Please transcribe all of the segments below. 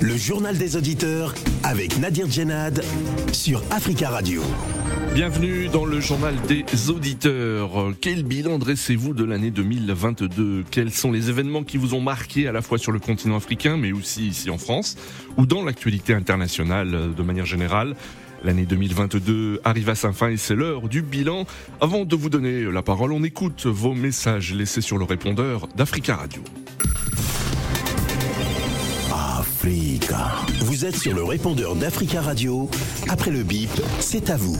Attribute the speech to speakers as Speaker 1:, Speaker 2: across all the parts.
Speaker 1: Le journal des auditeurs avec Nadir Djenad sur Africa Radio.
Speaker 2: Bienvenue dans le journal des auditeurs. Quel bilan dressez-vous de l'année 2022 Quels sont les événements qui vous ont marqué à la fois sur le continent africain mais aussi ici en France ou dans l'actualité internationale de manière générale? L'année 2022 arrive à sa fin et c'est l'heure du bilan. Avant de vous donner la parole, on écoute vos messages laissés sur le répondeur d'Africa Radio.
Speaker 1: Vous êtes sur le répondeur d'Africa Radio. Après le bip, c'est à vous.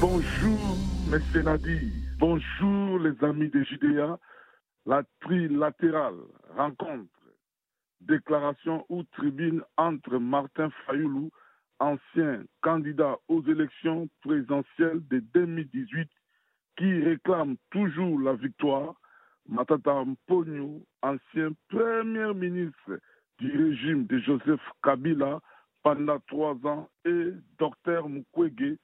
Speaker 3: Bonjour, M. Nadi. Bonjour, les amis des JDA. La trilatérale rencontre, déclaration ou tribune entre Martin Fayoulou, ancien candidat aux élections présidentielles de 2018, qui réclame toujours la victoire, Matata Mpogno, ancien premier ministre du régime de Joseph Kabila pendant trois ans, et Dr Mukwege,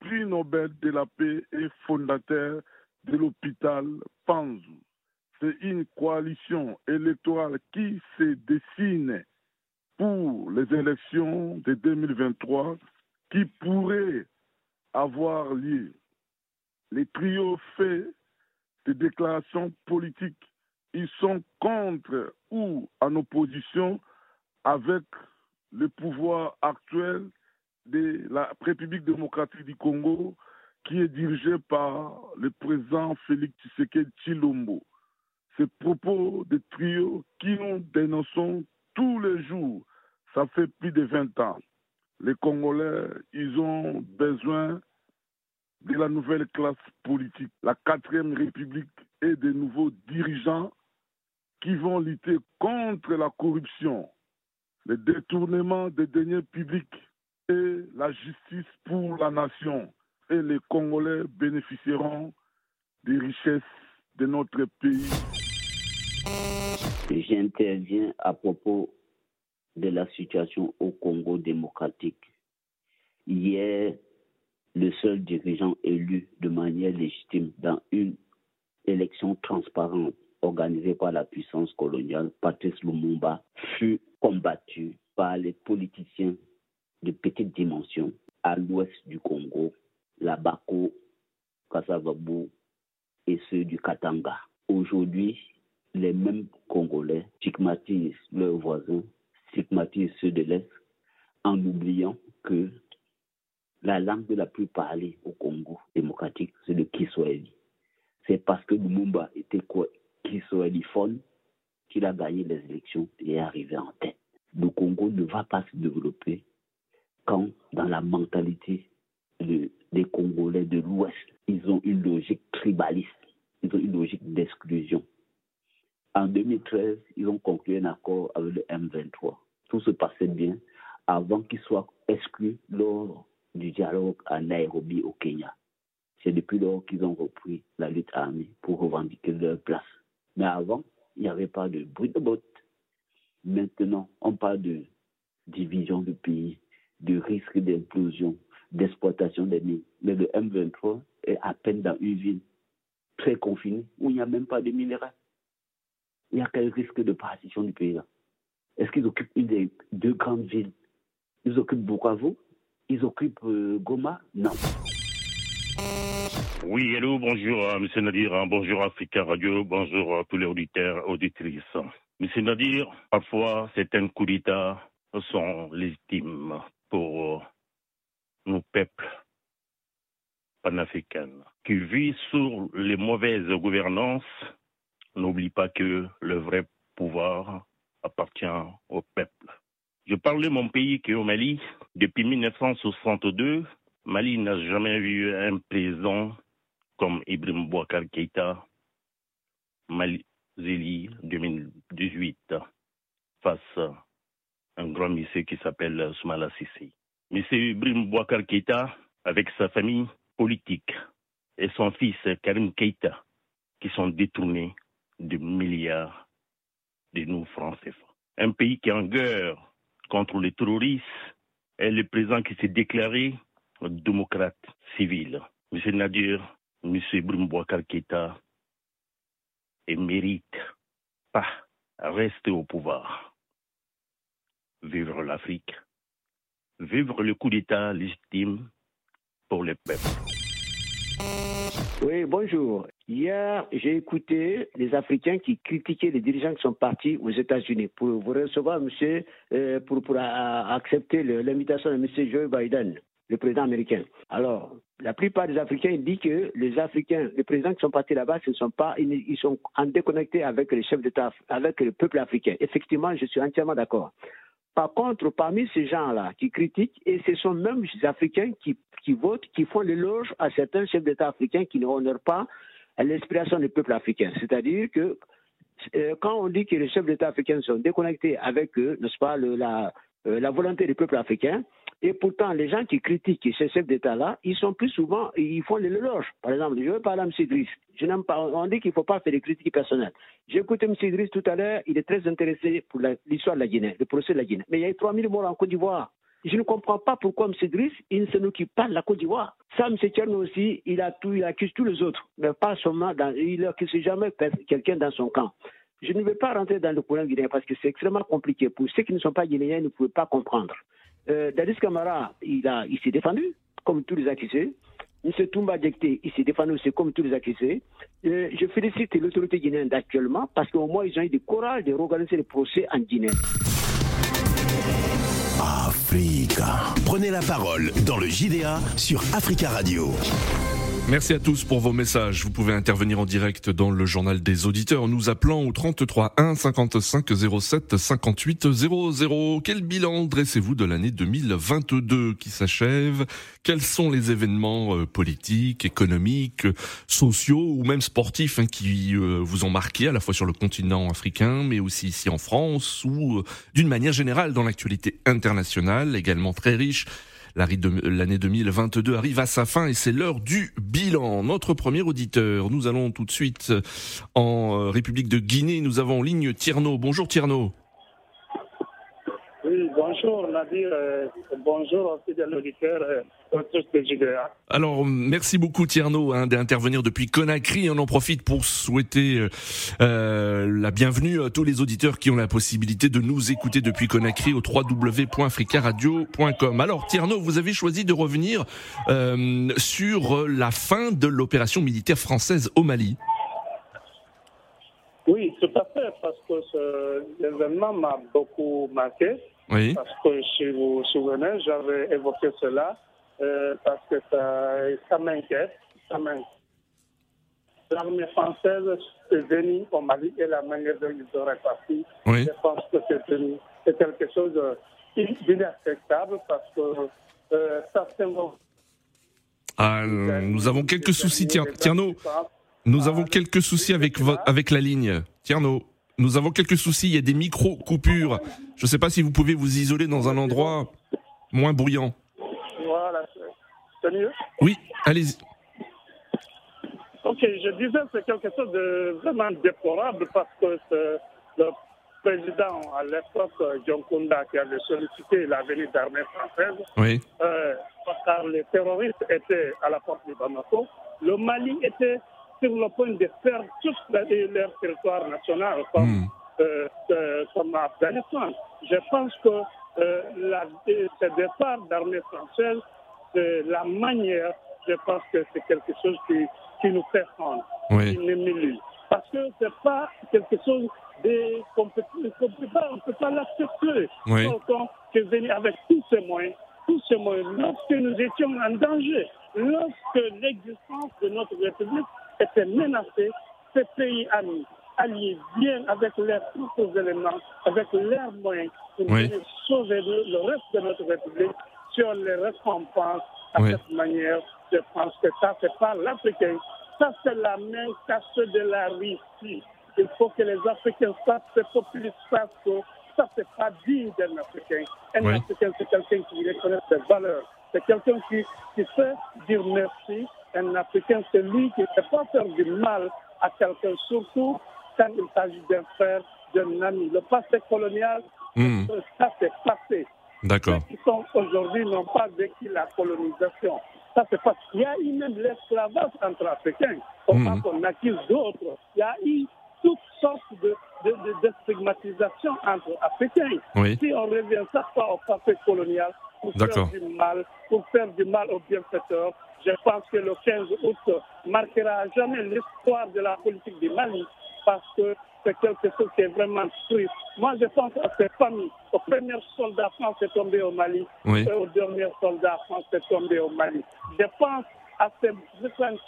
Speaker 3: prix Nobel de la paix et fondateur de l'hôpital Panzu. C'est une coalition électorale qui se dessine pour les élections de 2023 qui pourrait avoir lieu. Les trios faits des déclarations politiques, ils sont contre ou en opposition avec le pouvoir actuel de la République démocratique du Congo qui est dirigé par le président Félix Tshisekedi Chilombo. Ces propos de trio qui nous dénonçons tous les jours, ça fait plus de 20 ans. Les Congolais, ils ont besoin de la nouvelle classe politique, la quatrième république et de nouveaux dirigeants qui vont lutter contre la corruption, le détournement des deniers publics et la justice pour la nation. Et les Congolais bénéficieront des richesses de notre pays.
Speaker 4: J'interviens à propos de la situation au Congo démocratique. Hier, le seul dirigeant élu de manière légitime dans une élection transparente organisée par la puissance coloniale, Patrice Lumumba, fut combattu par les politiciens de petite dimension à l'ouest du Congo, la Bako, Kassavubu et ceux du Katanga. Aujourd'hui, les mêmes Congolais stigmatisent leurs voisins, stigmatisent ceux de l'Est, en oubliant que la langue la plus parlée au Congo démocratique, c'est le Kiswahili. C'est parce que Lumumba était Kiswahiliphone qu'il a gagné les élections et est arrivé en tête. Le Congo ne va pas se développer quand, dans la mentalité des Congolais de l'Ouest, ils ont une logique tribaliste, ils ont une logique d'exclusion. En 2013, ils ont conclu un accord avec le M23. Tout se passait bien avant qu'ils soient exclus lors du dialogue à Nairobi au Kenya. C'est depuis lors qu'ils ont repris la lutte armée pour revendiquer leur place. Mais avant, il n'y avait pas de bruit de botte. Maintenant, on parle de division du pays, de risque d'implosion, d'exploitation des mines. Mais le M23 est à peine dans une ville très confinée où il n'y a même pas de minerais. Il y a quel risque de partition du pays là Est-ce qu'ils occupent une des deux grandes villes? Ils occupent Bukavu? Ils occupent euh, Goma? Non.
Speaker 5: Oui, hello, bonjour à M. Nadir, bonjour Africa Radio, bonjour à tous les auditeurs, auditrices. M. Nadir, parfois certains coups d'État sont légitimes pour nos peuples panafricains qui vivent sous les mauvaises gouvernances. N'oublie pas que le vrai pouvoir appartient au peuple. Je parle de mon pays qui est au Mali. Depuis 1962, Mali n'a jamais vu un président comme Ibrahim Bouakar Keïta, Mali Zéli 2018, face à un grand monsieur qui s'appelle Soumala Sissi. Monsieur Ibrahim Bouakar Keïta, avec sa famille politique et son fils Karim Keïta, qui sont détournés de milliards de nos CFA. Un pays qui est en guerre contre les terroristes et le président qui s'est déclaré démocrate civil. Monsieur Nadir, Monsieur Bouakar Keïta, et mérite pas rester au pouvoir. vivre l'Afrique, vivre le coup d'État légitime pour les peuples.
Speaker 6: Oui, bonjour. Hier, j'ai écouté les Africains qui critiquaient les dirigeants qui sont partis aux États-Unis pour vous recevoir, monsieur, euh, pour, pour accepter l'invitation de monsieur Joe Biden, le président américain. Alors, la plupart des Africains disent que les Africains, les présidents qui sont partis là-bas, ne sont pas, ils sont en déconnecté avec les chefs d'État, avec le peuple africain. Effectivement, je suis entièrement d'accord. Par contre, parmi ces gens-là qui critiquent, et ce sont même les Africains qui, votent, qui font l'éloge à certains chefs d'État africains qui ne honorent pas l'inspiration du peuple africain. C'est-à-dire que euh, quand on dit que les chefs d'État africains sont déconnectés avec eux, n'est-ce pas, euh, la volonté du peuple africain, et pourtant, les gens qui critiquent ces chefs d'État-là, ils sont plus souvent, ils font les l'éloge. Par exemple, je veux parler à M. Idriss. Je n'aime pas, on dit qu'il ne faut pas faire des critiques personnelles. J'ai écouté M. Idriss tout à l'heure, il est très intéressé pour l'histoire de la Guinée, le procès de la Guinée. Mais il y a eu 3000 morts en Côte d'Ivoire. Je ne comprends pas pourquoi M. Idriss, il ne se occupe pas de la Côte d'Ivoire. Ça, M. Aussi, il, a tout, il accuse tous les autres, mais pas seulement, dans, il n'accuse jamais quelqu'un dans son camp. Je ne vais pas rentrer dans le courant guinéen parce que c'est extrêmement compliqué. Pour ceux qui ne sont pas guinéens, ils ne pouvez pas comprendre. Euh, Dadis Kamara, il, il s'est défendu, comme tous les accusés. M. Toumba Djekte, il s'est défendu aussi, comme tous les accusés. Euh, je félicite l'autorité guinéenne d'actuellement parce qu'au moins, ils ont eu du courage de organiser le procès en Guinée.
Speaker 1: Africa. Prenez la parole dans le JDA sur Africa Radio.
Speaker 2: Merci à tous pour vos messages. Vous pouvez intervenir en direct dans le journal des auditeurs nous appelant au 33 1 55 07 58 00. Quel bilan dressez-vous de l'année 2022 qui s'achève? Quels sont les événements euh, politiques, économiques, sociaux ou même sportifs hein, qui euh, vous ont marqué à la fois sur le continent africain mais aussi ici en France ou euh, d'une manière générale dans l'actualité internationale également très riche L'année 2022 arrive à sa fin et c'est l'heure du bilan. Notre premier auditeur, nous allons tout de suite en euh, République de Guinée. Nous avons ligne Tierno. Bonjour Tierno.
Speaker 7: Bonjour Nadir, euh, bonjour aussi de l'auditeur euh, de
Speaker 2: Alors, merci beaucoup Tierno hein, d'intervenir depuis Conakry. On en profite pour souhaiter euh, la bienvenue à tous les auditeurs qui ont la possibilité de nous écouter depuis Conakry au www.africaradio.com. Alors Tierno, vous avez choisi de revenir sur la fin de l'opération militaire française au Mali.
Speaker 7: Oui, tout à fait, parce que l'événement m'a beaucoup marqué.
Speaker 2: Oui.
Speaker 7: Parce que si vous vous souvenez, j'avais évoqué cela euh, parce que ça, ça m'inquiète. L'armée française est venue au Mali et la manière dont ils ont réparti,
Speaker 2: oui.
Speaker 7: je pense que c'est quelque chose d'inacceptable parce que euh, certains
Speaker 2: ah, nous avons quelques soucis, Tierno. Nous avons quelques soucis avec, avec la ligne. Tierno. Nous avons quelques soucis, il y a des micro-coupures. Je ne sais pas si vous pouvez vous isoler dans un endroit moins bruyant.
Speaker 7: Voilà, c'est mieux
Speaker 2: Oui, allez-y.
Speaker 7: Ok, je disais c'est quelque chose de vraiment déplorable parce que le président à l'époque, John Kunda, qui avait sollicité la venue d'armée française,
Speaker 2: oui.
Speaker 7: euh, car les terroristes étaient à la porte du Bamako, le Mali était sur le point de faire tout leur territoire national comme, hmm. euh, euh, comme Afghanistan. Je pense que euh, la, ce départ d'armée française, la manière, je pense que c'est quelque chose qui, qui nous fait honte,
Speaker 2: oui.
Speaker 7: qui nous Parce que ce n'est pas quelque chose de, qu'on ne peut pas, on peut pas l'accepter.
Speaker 2: Oui.
Speaker 7: Donc, venir avec tous ces moyens, tous ces moyens, lorsque nous étions en danger, lorsque l'existence de notre République était menacé, ces pays amis, alliés bien avec leurs propres éléments, avec leurs moyens, pour sauver le, reste de notre République sur les récompenses. À cette manière, je pense que ça, c'est pas l'Africain. Ça, c'est la main cachée de la Russie. Il faut que les Africains savent, ces populistes savent que ça, c'est pas digne d'un Africain. Un Africain, c'est quelqu'un qui reconnaît ses valeurs. C'est quelqu'un qui, qui sait dire merci un Africain, c'est lui qui ne peut pas faire du mal à quelqu'un, surtout quand il s'agit d'un frère, d'un ami. Le passé colonial,
Speaker 2: hmm.
Speaker 7: ça c'est passé.
Speaker 2: D'accord.
Speaker 7: Ceux qui sont aujourd'hui n'ont pas vécu la colonisation. Ça c'est pas. Il y a eu même l'esclavage entre Africains. On mmh. qu'on accuse d'autres. Il y a eu toutes sortes de, de, de, stigmatisation entre Africains. Si on revient chaque fois au passé colonial pour faire du mal, pour faire du mal aux bienfaiteurs, je pense que le 15 août marquera jamais l'histoire de la politique du Mali parce que c'est quelque chose qui est vraiment triste. Moi, je pense à ces familles, aux premiers soldats français tombés au Mali et aux derniers soldats français tombés au Mali. Je pense à ces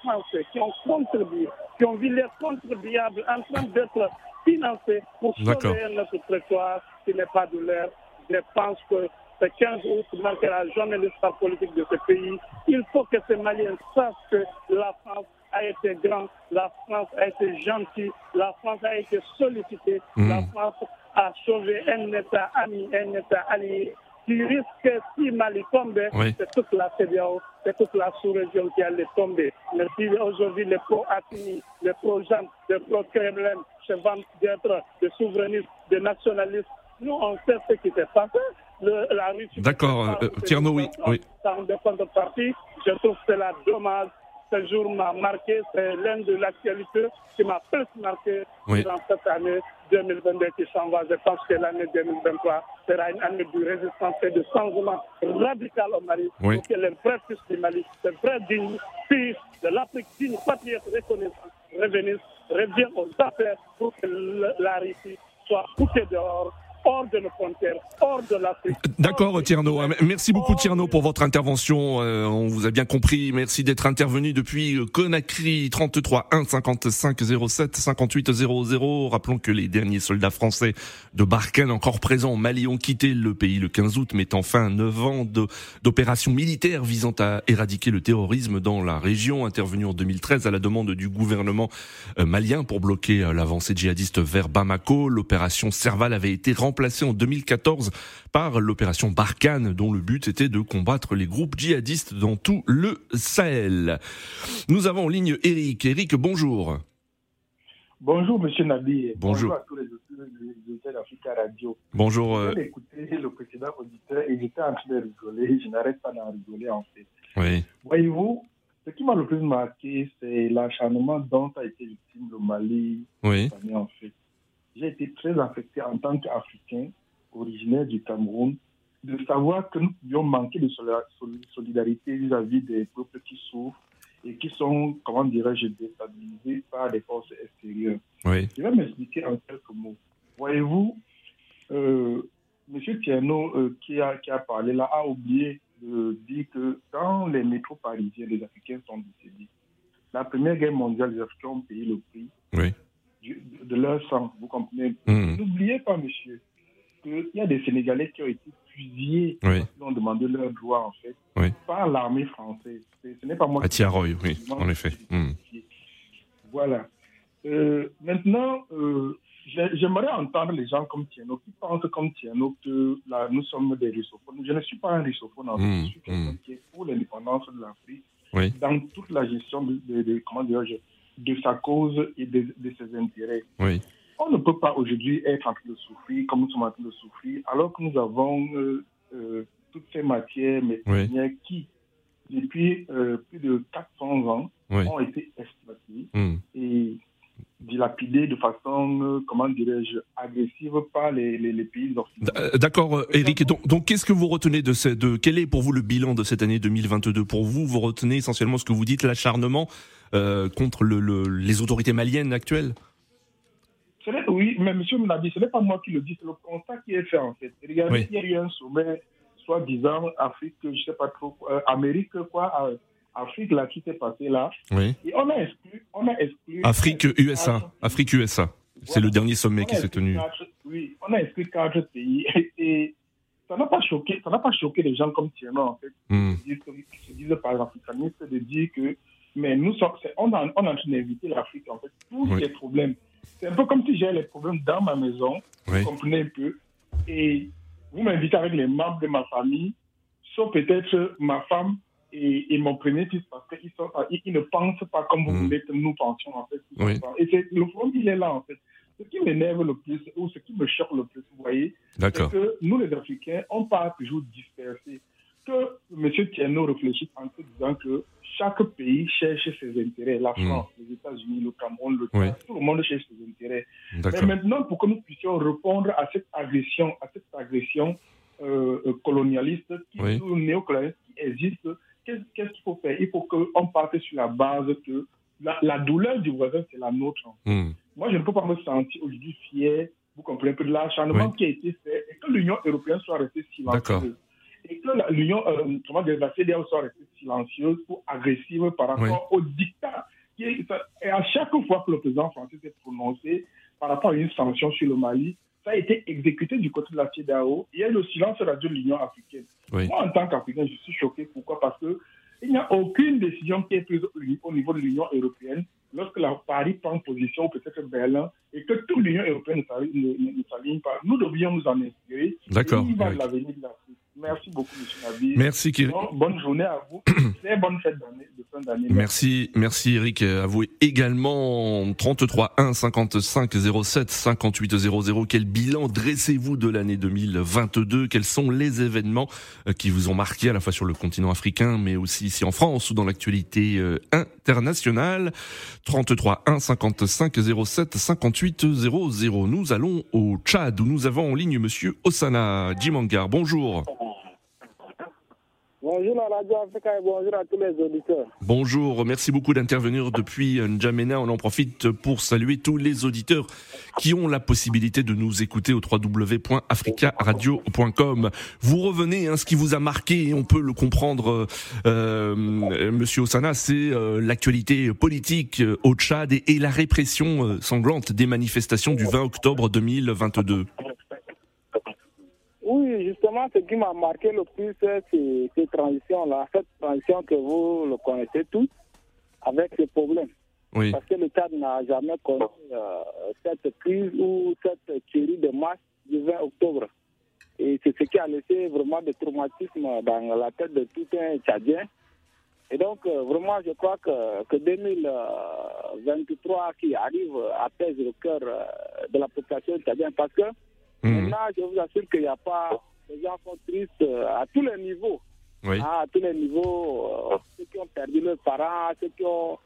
Speaker 7: Français qui ont contribué, qui ont vu les contribuables en train d'être financés pour sauver notre territoire qui n'est pas l'air. Je pense que ce 15 août marquera jamais l'histoire politique de ce pays. Il faut que ces Maliens sachent que la France a été grande, la France a été gentille, la France a été sollicitée, hmm. la France a sauvé un État ami, un État allié qui risque, si Mali tombe, c'est toute la CDAO, c'est toute la sous-région qui allait tomber. Mais si aujourd'hui les pro-Atini, les pro-Jean, les pro-Kremlin se vantent d'être des souverainistes, des nationalistes, nous on sait ce qui s'est passé.
Speaker 2: La Russie. D'accord, euh, Tierno, oui.
Speaker 7: de contrepartie, je trouve cela dommage ce jour m'a marqué, c'est l'un de l'actualité qui m'a plus marqué dans cette année 2022 qui s'en va. Je pense que l'année 2023 sera une année de résistance et de changement radical au Mali. Oui. Pour que les vrais fils du Mali, les vrais dignes fils de l'Afrique digne, patriote reconnaissance, reviennent, reviennent aux affaires pour que la Russie soit coupée dehors hors de nos frontières, hors de l'Afrique.
Speaker 2: D'accord, Tierno. Merci beaucoup, Tierno, pour votre intervention. Euh, on vous a bien compris. Merci d'être intervenu depuis euh, Conakry, 33 1 55 07 58 00. Rappelons que les derniers soldats français de Barkhane, encore présents au Mali, ont quitté le pays le 15 août, mettant fin à 9 ans d'opérations militaires visant à éradiquer le terrorisme dans la région, intervenue en 2013 à la demande du gouvernement euh, malien pour bloquer l'avancée djihadiste vers Bamako. L'opération Serval avait été remportée remplacé en 2014 par l'opération Barkhane, dont le but était de combattre les groupes djihadistes dans tout le Sahel. Nous avons en ligne Eric. Eric, bonjour.
Speaker 8: Bonjour, monsieur Nabi.
Speaker 2: Bonjour.
Speaker 8: Bonjour à tous les auditeurs d'Africa Radio.
Speaker 2: Bonjour.
Speaker 8: J'ai euh, écouté le précédent auditeur et j'étais en train de rigoler. Je n'arrête pas d'en rigoler, en fait.
Speaker 2: Oui.
Speaker 8: Voyez-vous, ce qui m'a le plus marqué, c'est l'acharnement dont a été victime le Mali.
Speaker 2: Oui.
Speaker 8: En fait j'ai été très affecté en tant qu'Africain, originaire du Cameroun, de savoir que nous pouvions manquer de solidarité vis-à-vis des peuples qui souffrent et qui sont, comment dirais-je, déstabilisés par des forces extérieures.
Speaker 2: Oui.
Speaker 8: Je vais m'expliquer en quelques mots. Voyez-vous, euh, M. Tierno, euh, qui, a, qui a parlé là, a oublié de dire que dans les métros parisiens, les Africains sont décédés. La Première Guerre mondiale, les Africains ont payé le prix.
Speaker 2: Oui
Speaker 8: de leur sang, vous comprenez? Hmm. N'oubliez pas, monsieur, qu'il y a des Sénégalais qui ont été fusillés, qui ont demandé leur droit, en fait, par l'armée française. Ce n'est pas moi
Speaker 2: à. Tiaroy, oui, en effet. Hmm.
Speaker 8: Voilà. Euh, maintenant, euh, j'aimerais entendre les gens comme Tiano, qui pensent comme Tiano que là, nous sommes des russophones? Je ne suis pas un russophone, en fait. Hmm. je suis quelqu'un qui est pour l'indépendance de l'Afrique, dans toute la gestion de, de, de comment dirais-je, de sa cause et de, ses intérêts.
Speaker 2: Oui.
Speaker 8: On ne peut pas aujourd'hui être en train de souffrir comme nous sommes en train de souffrir, alors que nous avons euh, euh, toutes ces matières mais qui, depuis euh, plus de 400 ans, ont été exploitées hmm. et de façon, comment dirais-je, agressive par les, les, pays occidentaux.
Speaker 2: D'accord, Eric. Donc, donc qu'est-ce que vous retenez de, ce, de quel est pour vous le bilan de cette année 2022 Pour vous, vous retenez essentiellement ce que vous dites, l'acharnement euh, contre le, les autorités maliennes actuelles?
Speaker 8: Oui, mais monsieur Mnabi, ce n'est pas moi qui le dis, c'est le constat qui est fait en fait. Regardez, il y a eu un sommet, soi-disant, Afrique, je ne sais pas trop, euh, Amérique, quoi, euh, Afrique, là, qui s'est passé là.
Speaker 2: Oui.
Speaker 8: Et on a exclu. On a exclu
Speaker 2: Afrique, USA. Afrique, USA. C'est le dernier sommet qui s'est tenu.
Speaker 8: oui, on a exclu quatre pays. Et, ça n'a pas choqué, ça n'a pas choqué les gens comme Thierry, en fait,
Speaker 2: hmm.
Speaker 8: qui, se disent, par l'africanisme, de dire que mais nous sommes, on, a, on en train d'inviter l'Afrique, en fait, tous les problèmes. C'est un peu comme si j'ai les problèmes dans ma maison, vous comprenez un peu, et vous m'invitez avec les membres de ma famille, sauf peut-être ma femme et, et, mon premier fils, parce qu'ils ils, ne pensent pas comme vous mm. voulez que nous pensions, en fait. Et c'est, le problème, il est là, en fait. Ce qui m'énerve le plus, ou ce qui me choque le plus, vous voyez, c'est que nous, les Africains, on part toujours dispersés. Que M. Tierno réfléchisse en se disant que chaque pays cherche ses intérêts. La mm. France, les États-Unis, le Cameroun, le Tchad, tout le monde cherche ses intérêts. Mais maintenant, pour que nous puissions répondre à cette agression, à cette agression euh, euh, colonialiste, qui, néocolonialiste qui existe, qu'est-ce qu'il faut faire? Il faut qu'on parte sur la base que la, douleur du voisin, c'est la nôtre. Hmm. Moi, je ne peux pas me sentir aujourd'hui fier, vous comprenez, de l'acharnement qui a été fait et que l'Union européenne soit restée silencieuse. Et que l'Union, euh, dire, la CDAO soit restée silencieuse ou agressive par rapport au dictat. et à chaque fois que le président français s'est prononcé par rapport à une sanction sur le Mali, ça a été exécuté du côté de la CDAO. Il y a le silence radio de l'Union africaine. Moi, en tant qu'Africain, je suis choqué. Pourquoi? Parce que il n'y a aucune décision qui est prise au niveau de l'Union européenne lorsque la Paris prend position, peut-être Berlin, et que toute l'Union européenne ne s'aligne pas. Nous devions nous en inspirer.
Speaker 2: D'accord.
Speaker 8: l'avenir de l'Afrique. Merci beaucoup, M. Nabi.
Speaker 2: Merci,
Speaker 8: Kirill. bonne journée à vous. Très bonne fête de fin d'année.
Speaker 2: Merci, merci, Eric. À vous également. 33 1 55 07 58 00. Quel bilan dressez-vous de l'année 2022 Quels sont les événements euh, qui vous ont marqué à la fois sur le continent africain, mais aussi ici en France ou dans l'actualité euh, internationale? 33 1 55 07 58 00. Nous allons au Tchad où nous avons en ligne Monsieur Osana Jimangar. Bonjour.
Speaker 9: Bonjour la Radio Africa et bonjour à tous les auditeurs.
Speaker 2: Bonjour, merci beaucoup d'intervenir depuis N'Djamena. On en profite pour saluer tous les auditeurs qui ont la possibilité de nous écouter au www.africaradio.com. Vous revenez, hein, ce qui vous a marqué, et on peut le comprendre, euh, Monsieur Osana, c'est euh, l'actualité politique euh, au Tchad et, la répression euh, sanglante des manifestations du 20 octobre 2022.
Speaker 9: Ce qui m'a marqué le plus, c'est ces transitions-là, cette transition que vous le connaissez tous, avec ces problèmes. Parce que le Tchad n'a jamais connu euh, cette crise ou cette tuerie de masse du 20 octobre. Et c'est ce qui a laissé vraiment des traumatismes dans la tête de tout un Tchadien. Et donc, euh, vraiment, je crois que, que 2023 qui arrive apaise le cœur euh, de la population tchadienne parce que Mhm. Maintenant, je vous assure qu'il n'y a pas. Les gens sont tristes euh, à tous les niveaux. Oui. Ah, à tous les niveaux. Euh, ceux qui ont perdu leurs parents, ceux qui ont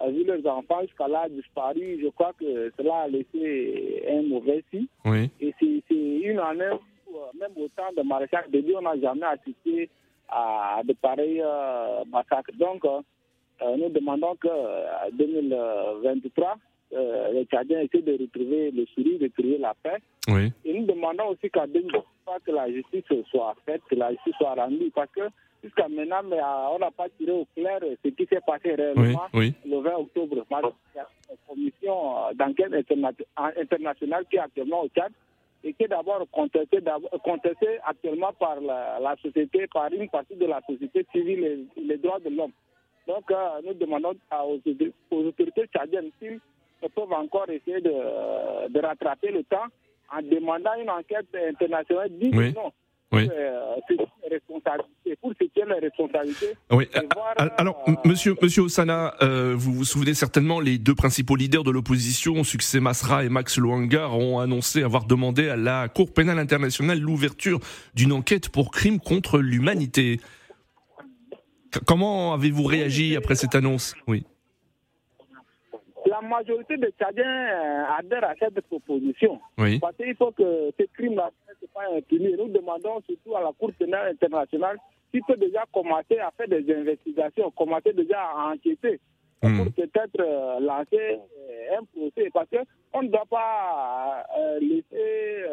Speaker 9: euh, vu leurs enfants jusqu'à là disparu, je crois que cela a laissé un mauvais signe. Oui. Et c'est une année où, même au temps de maréchal de on n'a jamais assisté à de pareils massacres. Donc, nous demandons que 2023, euh, les Tchadiens essaient de retrouver le sourire, de créer la paix. Oui. Et nous demandons aussi qu'à 2023 que la justice soit faite, que la justice soit rendue, parce que jusqu'à maintenant, mais, euh, on n'a pas tiré au clair ce qui s'est passé réellement le 20 octobre. Il y a une commission euh, d'enquête internationale qui est actuellement au Tchad et qui est d'abord contestée, contestée, actuellement par la, société, par une partie de la société civile et les droits de l'homme. Donc, nous demandons aux, aux autorités tchadiennes s'ils peuvent encore essayer de, de, rattraper le temps en demandant une enquête internationale digne oui. non. Oui. Euh, pour ce qui est la responsabilité.
Speaker 2: Oui. Alors, euh, monsieur, monsieur Osana, euh, vous vous souvenez certainement, les deux principaux leaders de l'opposition, Succès Masra et Max Luangar, ont annoncé avoir demandé à la Cour pénale internationale l'ouverture d'une enquête pour crimes contre l'humanité. Comment avez-vous réagi après cette annonce? Oui
Speaker 9: la majorité des Tchadiens euh, adhèrent à cette proposition. Parce qu'il faut que ces crimes-là ne soient pas impunis. Nous demandons surtout à la Cour pénale internationale s'il peut déjà commencer à faire des investigations, commencer déjà à enquêter hmm. pour peut-être euh, lancer euh, un procès. Parce qu'on ne doit pas laisser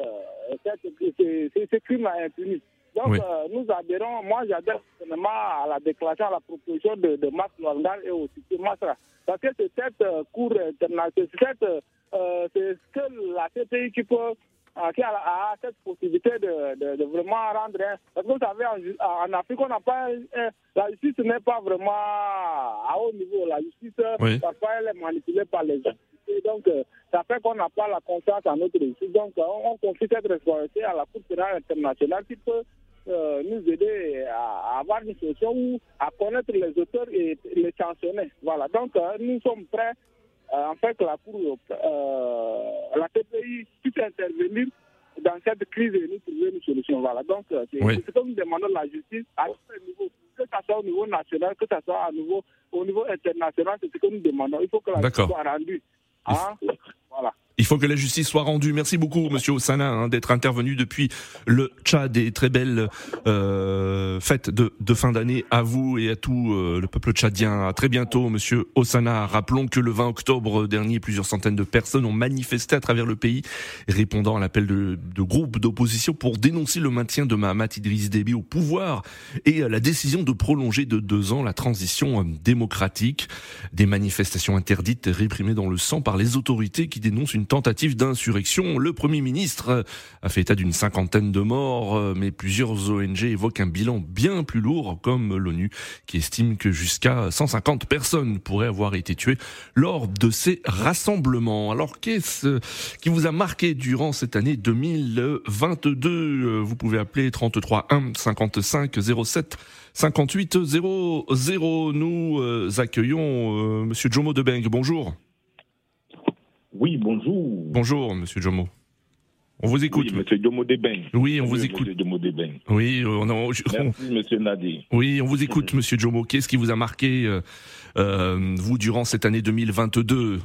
Speaker 9: ces, crimes impunis. Donc, nous adhérons, moi j'adhère personnellement à la déclaration, à la proposition de, de Marc et aussi de Masra. Parce que c'est cette euh, Cour internationale, c'est euh, ce que la CPI qui peut euh, qui a, cette possibilité de, de, vraiment rendre. parce que vous savez, en, Afrique, on n'a pas. la justice n'est pas vraiment à haut niveau. La justice, parfois, elle est manipulée par les gens. Donc, ça fait qu'on n'a pas la confiance en notre justice. Donc, on, confie cette responsabilité à la Cour pénale internationale qui peut euh, nous aider à, avoir une solution ou à connaître les auteurs et les sanctionner. Voilà, donc euh, nous sommes prêts, euh, en fait, la Cour, la TPI puisse intervenir dans cette crise et nous trouver une solution. Voilà, donc c'est ce que nous demandons la justice à tous les niveaux. Que ça soit au niveau national, que ça soit nouveau, au niveau international, c'est ce que nous demandons. Il faut que la justice soit rendue. Hein?
Speaker 2: Il faut que la justice soit rendue. Merci beaucoup, Monsieur Ossana, hein, d'être intervenu depuis le Tchad et très belle euh, fête de, de fin d'année à vous et à tout euh, le peuple tchadien. À très bientôt, Monsieur Ossana. Rappelons que le 20 octobre dernier, plusieurs centaines de personnes ont manifesté à travers le pays, répondant à l'appel de, de groupes d'opposition pour dénoncer le maintien de Mahamat Idriss Déby au pouvoir et la décision de prolonger de deux ans la transition euh, démocratique. Des manifestations interdites, réprimées dans le sang par les autorités qui dénoncent une tentative d'insurrection. Le Premier ministre a fait état d'une cinquantaine de morts, euh, mais plusieurs ONG évoquent un bilan bien plus lourd, comme l'ONU, qui estime que jusqu'à 150 personnes pourraient avoir été tuées lors de ces rassemblements. Alors qu'est-ce qui vous a marqué durant cette année 2022 Vous pouvez appeler 33 1 55 07 58 00. Nous euh, accueillons euh, Monsieur Jomo Debeng. Bonjour.
Speaker 10: Oui, bonjour.
Speaker 2: Bonjour, monsieur Jomo. On vous écoute.
Speaker 10: Oui, monsieur Jomo Deben.
Speaker 2: Oui, on vous écoute.
Speaker 10: Monsieur Jomo Deben.
Speaker 2: Oui, on,
Speaker 10: Merci, monsieur Nadi.
Speaker 2: Oui, on vous écoute, monsieur Jomo. Qu'est-ce qui vous a marqué, euh, euh, vous, durant cette année 2022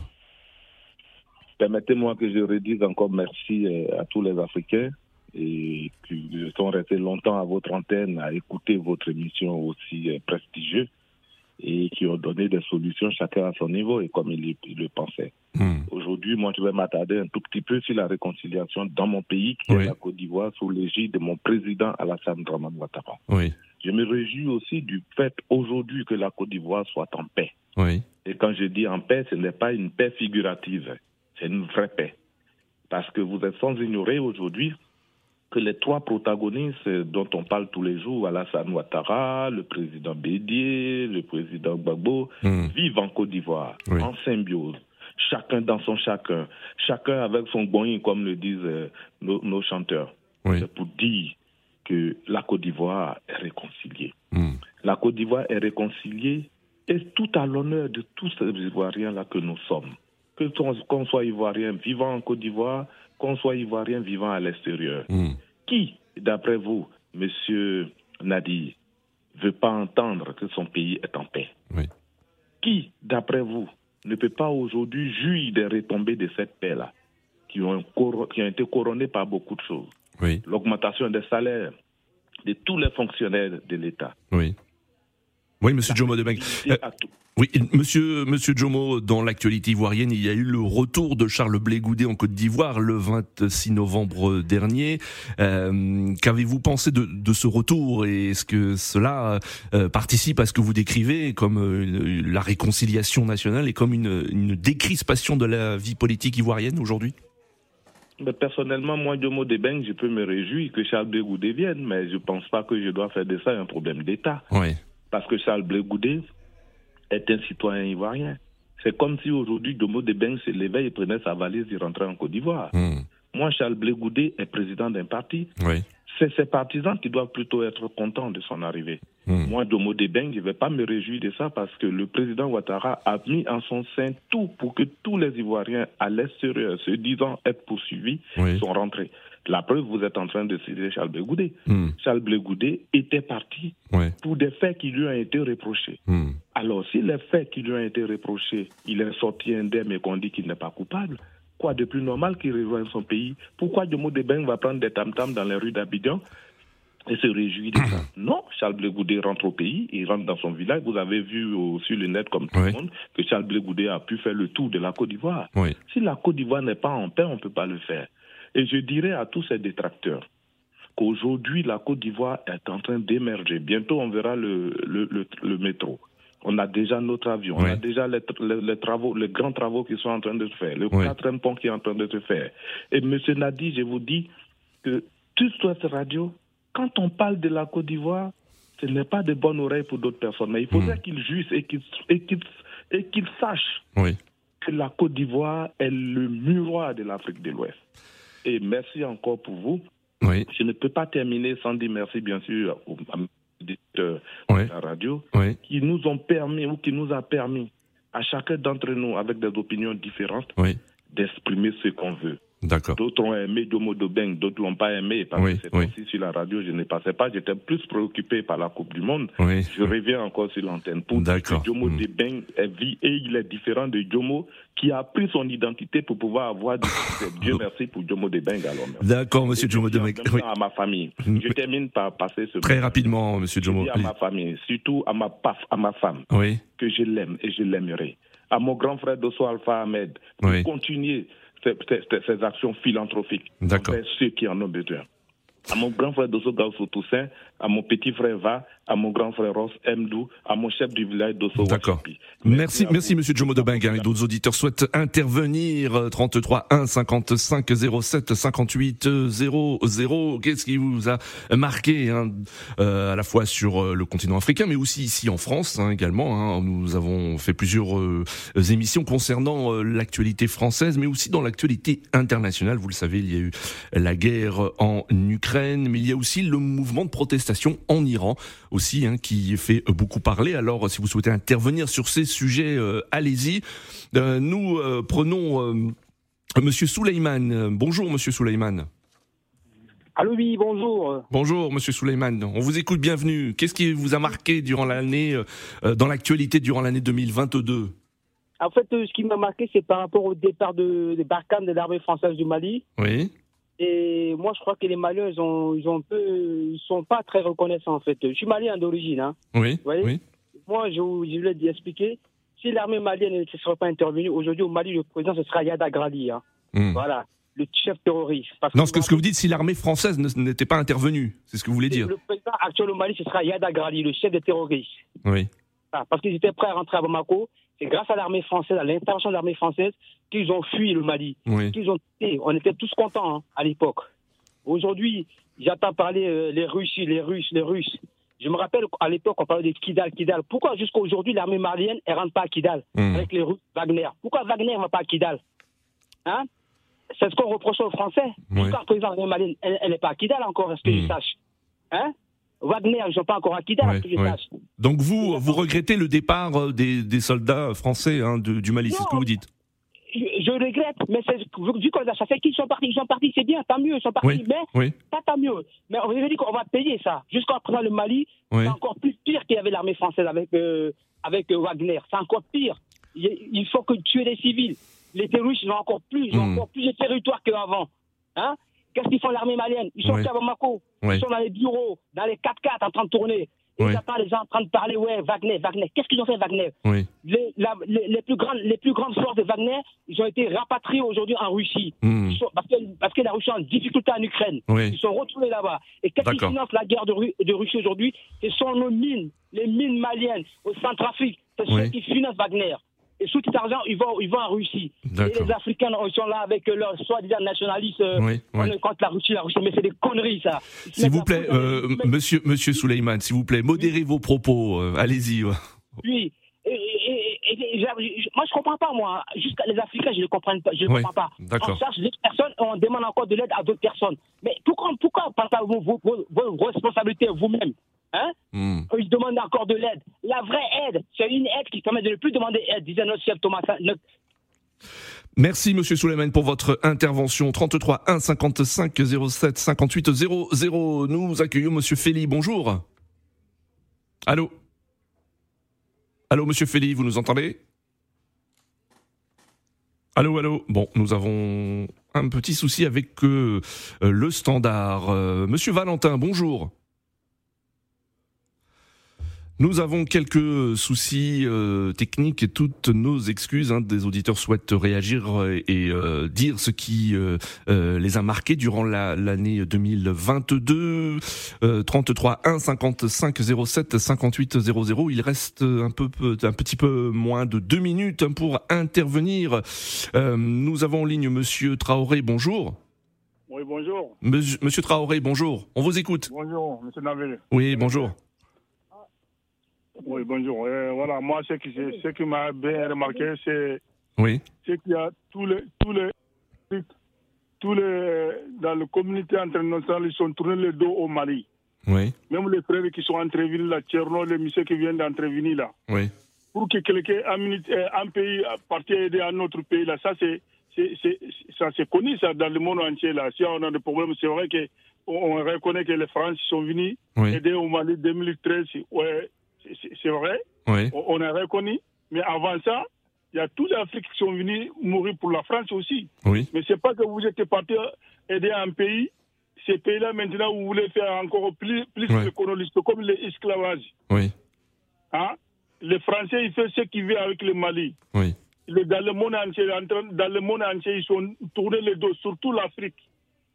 Speaker 10: Permettez-moi que je redise encore merci euh, à tous les Africains et qui sont restés longtemps à votre antenne à écouter votre émission aussi prestigieuse et qui ont donné des solutions chacun à son niveau et comme il, le pensait. Hmm. Aujourd'hui, moi, je vais m'attarder un tout petit peu sur la réconciliation dans mon pays, qui est la Côte d'Ivoire, sous l'égide de mon président Alassane Draman Ouattara.
Speaker 2: Oui.
Speaker 10: Je me réjouis aussi du fait aujourd'hui que la Côte d'Ivoire soit en paix.
Speaker 2: Oui.
Speaker 10: Et quand je dis en paix, ce n'est pas une paix figurative, c'est une vraie paix. Parce que vous êtes sans ignorer aujourd'hui que les trois protagonistes dont on parle tous les jours, Alassane Ouattara, le président Bédier, le président Gbagbo, hmm. vivent en Côte d'Ivoire, en symbiose. Chacun dans son chacun, chacun avec son boing, comme le disent euh, nos, chanteurs. C'est pour dire que la Côte d'Ivoire est réconciliée. Hmm. La Côte d'Ivoire est réconciliée et tout à l'honneur de tous ces Ivoiriens-là que nous sommes. Que qu'on soit Ivoirien vivant en Côte d'Ivoire, qu'on soit ivoirien vivant à l'extérieur. Hmm. Qui, d'après vous, monsieur Nadi, veut pas entendre que son pays est en paix? Qui, d'après vous, ne peut pas aujourd'hui jouir des retombées de cette paix-là, qui ont, qui ont été couronnées par beaucoup de choses L'augmentation des salaires de tous les fonctionnaires de l'État.
Speaker 2: Oui. Oui, monsieur Jomo de oui, monsieur, monsieur Jomo, dans l'actualité ivoirienne, il y a eu le retour de Charles Blé Goudet en Côte d'Ivoire le 26 novembre dernier. Euh, qu'avez-vous pensé de, de, ce retour et est-ce que cela euh, participe à ce que vous décrivez comme euh, la réconciliation nationale et comme une, une décrispation de la vie politique ivoirienne aujourd'hui?
Speaker 10: Mais personnellement, moi, Jomo Debeng, je peux me réjouir que Charles Blé Goudet vienne, mais je ne pense pas que je dois faire de ça un problème d'État.
Speaker 2: Oui.
Speaker 10: Parce que Charles Blé Goudet, est un citoyen ivoirien. C'est comme si aujourd'hui Domo Debeng se levait et prenait sa valise et rentrait en Côte d'Ivoire. Hmm. Moi, Charles Blé Goudé est président d'un parti.
Speaker 2: Oui.
Speaker 10: C'est ses partisans qui doivent plutôt être contents de son arrivée. Hmm. Moi, Domo Debeng, je ne vais pas me réjouir de ça parce que le président Ouattara a mis en son sein tout pour que tous les Ivoiriens à l'extérieur, se disant être poursuivis, sont rentrés. La preuve, vous êtes en train de citer Charles Blegoudé. Hmm. Charles Blegoudé était parti pour des faits qui lui ont été reprochés. Hmm. Alors, si les faits qui lui ont été reprochés, il est sorti indemne et qu'on dit qu'il n'est pas coupable, quoi de plus normal qu'il rejoigne son pays? Pourquoi Diomo Debeng va prendre des tam-tams dans les rues d'Abidjan et se réjouir de ça? Non, Charles Blegoudé rentre au pays, il rentre dans son village. Vous avez vu sur le net, comme tout le monde, que Charles Blegoudé a pu faire le tour de la Côte d'Ivoire. Si la Côte d'Ivoire n'est pas en paix, on ne peut pas le faire. Et je dirais à tous ces détracteurs qu'aujourd'hui, la Côte d'Ivoire est en train d'émerger. Bientôt, on verra le, le, métro. On a déjà notre avion, on a déjà les, travaux, les grands travaux qui sont en train de se faire, le quatrième pont qui est en train de se faire. Et M. Nadi, je vous dis que toute cette radio, quand on parle de la Côte d'Ivoire, ce n'est pas de bonnes oreilles pour d'autres personnes, mais il faudrait hmm. qu'ils juissent et qu'ils sachent que la Côte d'Ivoire est le miroir de l'Afrique de l'Ouest. Et merci encore pour vous. Je ne peux pas terminer sans dire merci, bien sûr, aux de la radio, qui nous ont permis ou qui nous a permis à chacun d'entre nous, avec des opinions différentes, d'exprimer ce qu'on veut. D'accord. D'autres ont aimé Jomo Dobeng, d'autres l'ont pas aimé parce que c'est aussi sur la radio, je ne passais pas. J'étais plus préoccupé par la Coupe du Monde. Je reviens encore sur l'antenne pour dire que Jomo mm. Dobeng vit et il est différent de Jomo qui a pris son identité pour pouvoir avoir du Dieu merci pour Jomo Dobeng alors.
Speaker 2: D'accord, monsieur Jomo Dobeng.
Speaker 10: Oui. à ma famille. Mm. Je termine par passer ce
Speaker 2: Très rapidement, monsieur Jomo.
Speaker 10: à ma famille, surtout à ma paf, à ma femme, que je l'aime et je l'aimerai. À mon grand frère Dosso Alpha Ahmed, pour continuer ces, actions philanthropiques envers ceux qui en ont besoin. À mon grand frère Dosso Gausso Toussaint, à mon petit frère Va, à mon grand frère Ross Mdou, à mon chef du village d'Osso
Speaker 2: D'accord. Merci, merci, monsieur Jomo de Benga. D'autres auditeurs souhaitent intervenir. 33 1 55 07 58 00. Qu'est-ce qui vous a marqué hein, euh, à la fois sur euh, le continent africain, mais aussi ici en France hein, également. Hein? Nous avons fait plusieurs euh, émissions concernant l'actualité française, mais aussi dans l'actualité internationale. Vous le savez, il y a eu la guerre en Ukraine, mais il y a aussi le mouvement de protestation en Iran aussi, hein, qui fait beaucoup parler. Alors, si vous souhaitez intervenir sur ces sujets, euh, allez-y. Euh, nous euh, prenons Monsieur Souleyman. Bonjour, Monsieur Souleyman.
Speaker 11: Allô, oui, bonjour.
Speaker 2: Bonjour, Monsieur Souleyman. On vous écoute, bienvenue. Qu'est-ce qui vous a marqué durant l'année, dans l'actualité durant l'année 2022
Speaker 11: En fait, ce qui m'a marqué, c'est par rapport au départ de, de Barkhane de l'armée française du Mali.
Speaker 2: Oui.
Speaker 11: Et moi, je crois que les Maliens, ils ont, ils ont peu, ils sont pas très reconnaissants en fait. Je suis malien d'origine, hein.
Speaker 2: Oui. oui.
Speaker 11: Moi, je, je voulais expliquer. Si l'armée malienne ne serait pas intervenue, aujourd'hui au Mali, le président ce sera Yada Grali, hein. Hmm. Voilà, le chef terroriste.
Speaker 2: non, ce que, ce que vous dites, si l'armée française n'était pas intervenue, c'est ce que vous voulez dire.
Speaker 11: Le président actuel au Mali, ce sera Yada Grali, le chef des terroristes.
Speaker 2: Oui.
Speaker 11: Ah, parce qu'ils étaient prêts à rentrer à Bamako. C'est grâce à l'armée française, à l'intervention de l'armée française, qu'ils ont fui le Mali. Qu'ils ont, on était tous contents hein, à l'époque. Aujourd'hui, j'entends parler euh, les Russes, les Russes, les Russes. Je me rappelle à l'époque, on parlait de Kidal, Kidal. Pourquoi jusqu'à aujourd'hui, l'armée malienne, elle rentre pas à Kidal hmm. avec les Russes, Wagner? Pourquoi Wagner ne va pas à Kidal? Hein? C'est ce qu'on reproche aux Français. Jusqu'à présent, l'armée malienne, elle n'est pas à Kidal encore, est-ce que je hmm. sache hein? Wagner, ils ne sont pas encore que je sache.
Speaker 2: Donc vous, vous regrettez le départ euh, des, soldats français hein, du Mali, c'est ce que vous dites
Speaker 11: je, regrette, mais vu qu'on a ça fait qu'ils sont partis, ils sont partis, c'est bien, tant mieux, ils sont partis, mais pas tant mieux. Mais on veut dire qu'on va payer ça. Jusqu'à présent, le Mali, c'est encore plus pire qu'il y avait l'armée française avec, euh, avec euh, Wagner. C'est encore pire. Il faut que tuer les civils. Les terroristes, ils ont encore plus, ils ont hmm. encore plus de territoire qu'avant. Hein Qu'est-ce qu'ils font l'armée malienne? Ils sont à Bamako, ils sont dans les bureaux, dans les 4x4 en train de tourner. Et oui. pas les gens en train de parler, ouais, Wagner, Wagner. Qu'est-ce qu'ils ont fait, Wagner?
Speaker 2: Oui.
Speaker 11: les, les, plus grandes, les plus grandes forces de Wagner, ils ont été rapatriés aujourd'hui en Russie. Hmm. parce, que, parce que la Russie est en difficulté en Ukraine. Ils sont retrouvés là-bas. Et qu'est-ce qui finance la guerre de, de Russie aujourd'hui? Ce sont nos mines, les mines maliennes au Centrafrique. C'est ceux qui financent Wagner. Et sous cet argent, ils vont, ils vont en Russie. Et les Africains, ils sont là avec leur soi-disant nationalistes. Oui, contre la Russie, la Russie. Mais c'est des conneries, ça.
Speaker 2: S'il vous plaît, euh, monsieur, monsieur Souleyman, s'il vous plaît, modérez vos propos. Euh, allez-y.
Speaker 11: Oui. Et, moi, je comprends pas, moi. Jusqu'à les Africains, je ne comprends pas. Je ne comprends pas. On cherche d'autres personnes et on demande encore de l'aide à d'autres personnes. Mais pourquoi, pourquoi partagez-vous vos, vos, vos, responsabilités vous-même? Hein? Hmm. Ils demandent encore de l'aide. La vraie aide, c'est une aide qui permet de ne plus demander aide, disait notre chef Thomas.
Speaker 2: Merci Monsieur Souleymane pour votre intervention. 33 1 55 07 58 00. Nous accueillons Monsieur Feli. Bonjour. Allô? Allô Monsieur Feli, vous nous entendez? Allô, allô? Bon, nous avons un petit souci avec euh, le standard. Euh, Monsieur Valentin, bonjour. Nous avons quelques soucis euh, techniques et toutes nos excuses. Hein, des auditeurs souhaitent réagir et euh, dire ce qui euh, les a marqués durant l'année 2022. 33 1 55 07 58 00. Il reste un peu un petit peu moins de deux minutes pour intervenir. nous avons en ligne Monsieur Traoré. Bonjour.
Speaker 12: Oui, bonjour.
Speaker 2: Monsieur, Traoré, bonjour. On vous écoute.
Speaker 12: Bonjour, Monsieur Navel.
Speaker 2: Oui, bonjour.
Speaker 12: Oui, bonjour. Euh, voilà, moi, ce qui, ce qui m'a bien remarqué, c'est
Speaker 2: oui.
Speaker 12: qu'il y a tous les, tous les, tous les, dans la communauté internationale, ils sont tournés le dos au Mali.
Speaker 2: Oui.
Speaker 12: Même les frères qui sont intervenus là, Tcherno, les messieurs qui viennent d'intervenir là.
Speaker 2: Oui.
Speaker 12: Pour que quelqu'un, un, un pays partie aider un autre pays là, ça c'est, ça c'est connu ça dans le monde entier là. Si on a des problèmes, c'est vrai que on reconnaît que les Français sont venus aider au Mali 2013. Ouais, c'est vrai. On, a reconnu. Mais avant ça, il y a toute l'Afrique qui sont venus mourir pour la France aussi.
Speaker 2: Oui.
Speaker 12: Mais c'est pas que vous êtes parti aider un pays. Ces pays-là, maintenant, vous voulez faire encore plus, plus coloniste, comme l'esclavage.
Speaker 2: Oui.
Speaker 12: Hein? Les Français, ils font ce qu'ils veulent avec le Mali.
Speaker 2: Oui.
Speaker 12: dans le monde entier, dans le monde entier, ils sont tournés le dos, surtout l'Afrique.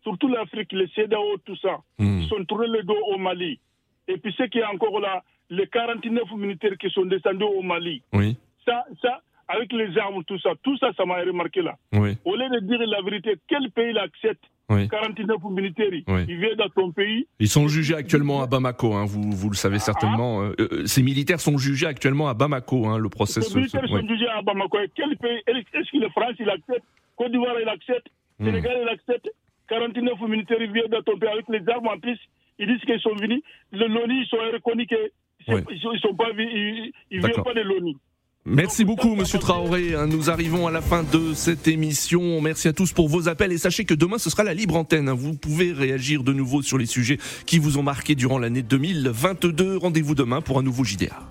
Speaker 12: Surtout l'Afrique, les CEDAO, tout ça. Hmm. Ils sont tournés le dos au Mali. Et puis ce qui est encore là, les 49 militaires qui sont descendus au Mali.
Speaker 2: Oui.
Speaker 12: Ça, ça, avec les armes, tout ça, tout ça, ça m'a remarqué là.
Speaker 2: Oui.
Speaker 12: Au lieu de dire la vérité, quel pays l'accepte? 49 militaires, ils viennent dans ton pays.
Speaker 2: Ils sont jugés actuellement à Bamako, hein, vous, vous le savez certainement. Ah. Euh, euh, ces militaires sont jugés actuellement à Bamako, hein, le procès.
Speaker 12: Ces militaires sont jugés à Bamako. Quel pays Est-ce que la France, il accepte? Côte d'Ivoire, il accepte? Hmm. Sénégal, il accepte? 49 militaires viennent dans ton pays avec les armes en plus. Ils disent qu'ils sont venus. Le LONI, ils sont reconnus qu'ils ne sont pas, ils, ils viennent pas de l'ONI.
Speaker 2: Merci beaucoup, Monsieur Traoré. Hein, nous arrivons à la fin de cette émission. Merci à tous pour vos appels et sachez que demain ce sera la libre antenne. Hein. Vous pouvez réagir de nouveau sur les sujets qui vous ont marqué durant l'année 2022. Rendez-vous demain pour un nouveau JDA.